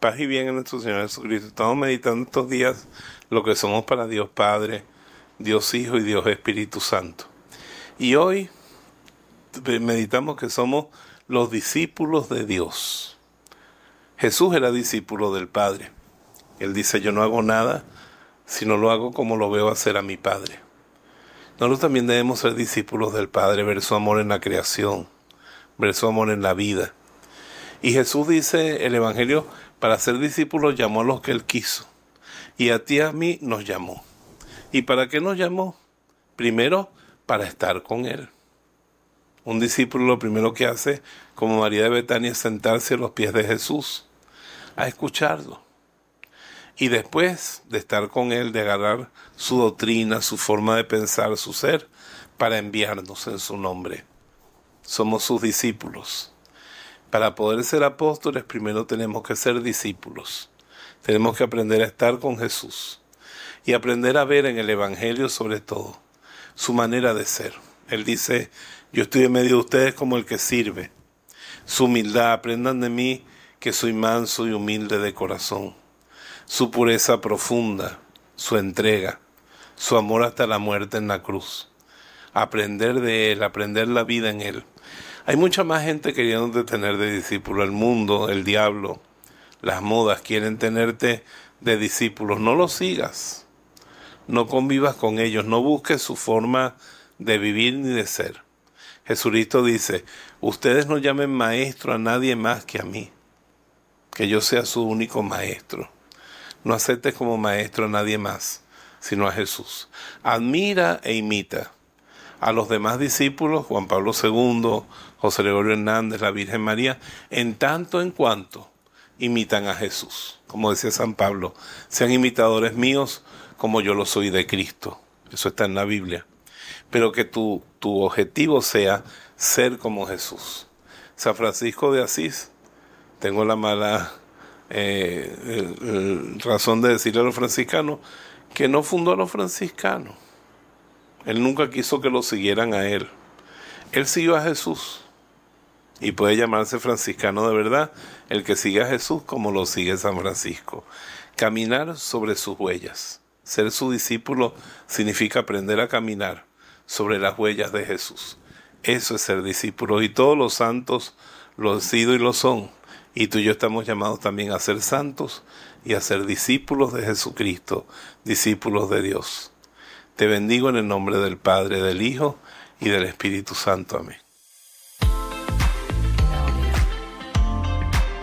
Paz y bien en nuestro Señor Jesucristo. Estamos meditando estos días lo que somos para Dios Padre, Dios Hijo y Dios Espíritu Santo. Y hoy meditamos que somos los discípulos de Dios. Jesús era discípulo del Padre. Él dice, yo no hago nada si no lo hago como lo veo hacer a mi Padre. Nosotros también debemos ser discípulos del Padre, ver su amor en la creación, ver su amor en la vida. Y Jesús dice, el Evangelio, para ser discípulos llamó a los que él quiso. Y a ti a mí nos llamó. ¿Y para qué nos llamó? Primero, para estar con él. Un discípulo lo primero que hace, como María de Betania, es sentarse a los pies de Jesús, a escucharlo. Y después de estar con él, de agarrar su doctrina, su forma de pensar, su ser, para enviarnos en su nombre. Somos sus discípulos. Para poder ser apóstoles primero tenemos que ser discípulos. Tenemos que aprender a estar con Jesús y aprender a ver en el Evangelio sobre todo su manera de ser. Él dice, yo estoy en medio de ustedes como el que sirve. Su humildad, aprendan de mí que soy manso y humilde de corazón. Su pureza profunda, su entrega, su amor hasta la muerte en la cruz. Aprender de Él, aprender la vida en Él. Hay mucha más gente queriendo tener de discípulo. El mundo, el diablo, las modas quieren tenerte de discípulos. No los sigas. No convivas con ellos. No busques su forma de vivir ni de ser. Jesucristo dice, ustedes no llamen maestro a nadie más que a mí. Que yo sea su único maestro. No aceptes como maestro a nadie más, sino a Jesús. Admira e imita a los demás discípulos, Juan Pablo II, José Gregorio Hernández, la Virgen María, en tanto en cuanto imitan a Jesús. Como decía San Pablo, sean imitadores míos como yo lo soy de Cristo. Eso está en la Biblia. Pero que tu, tu objetivo sea ser como Jesús. San Francisco de Asís, tengo la mala eh, razón de decirle a los franciscanos que no fundó a los franciscanos. Él nunca quiso que lo siguieran a él. Él siguió a Jesús y puede llamarse franciscano de verdad el que sigue a Jesús como lo sigue San Francisco. Caminar sobre sus huellas. Ser su discípulo significa aprender a caminar sobre las huellas de Jesús. Eso es ser discípulo y todos los santos lo han sido y lo son. Y tú y yo estamos llamados también a ser santos y a ser discípulos de Jesucristo, discípulos de Dios. Te bendigo en el nombre del Padre, del Hijo y del Espíritu Santo. Amén.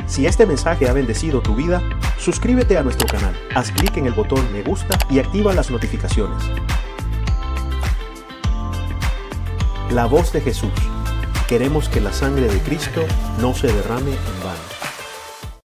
Si este mensaje ha bendecido tu vida, suscríbete a nuestro canal, haz clic en el botón me gusta y activa las notificaciones. La voz de Jesús. Queremos que la sangre de Cristo no se derrame en vano.